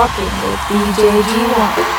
Walking rocking with DJ G1.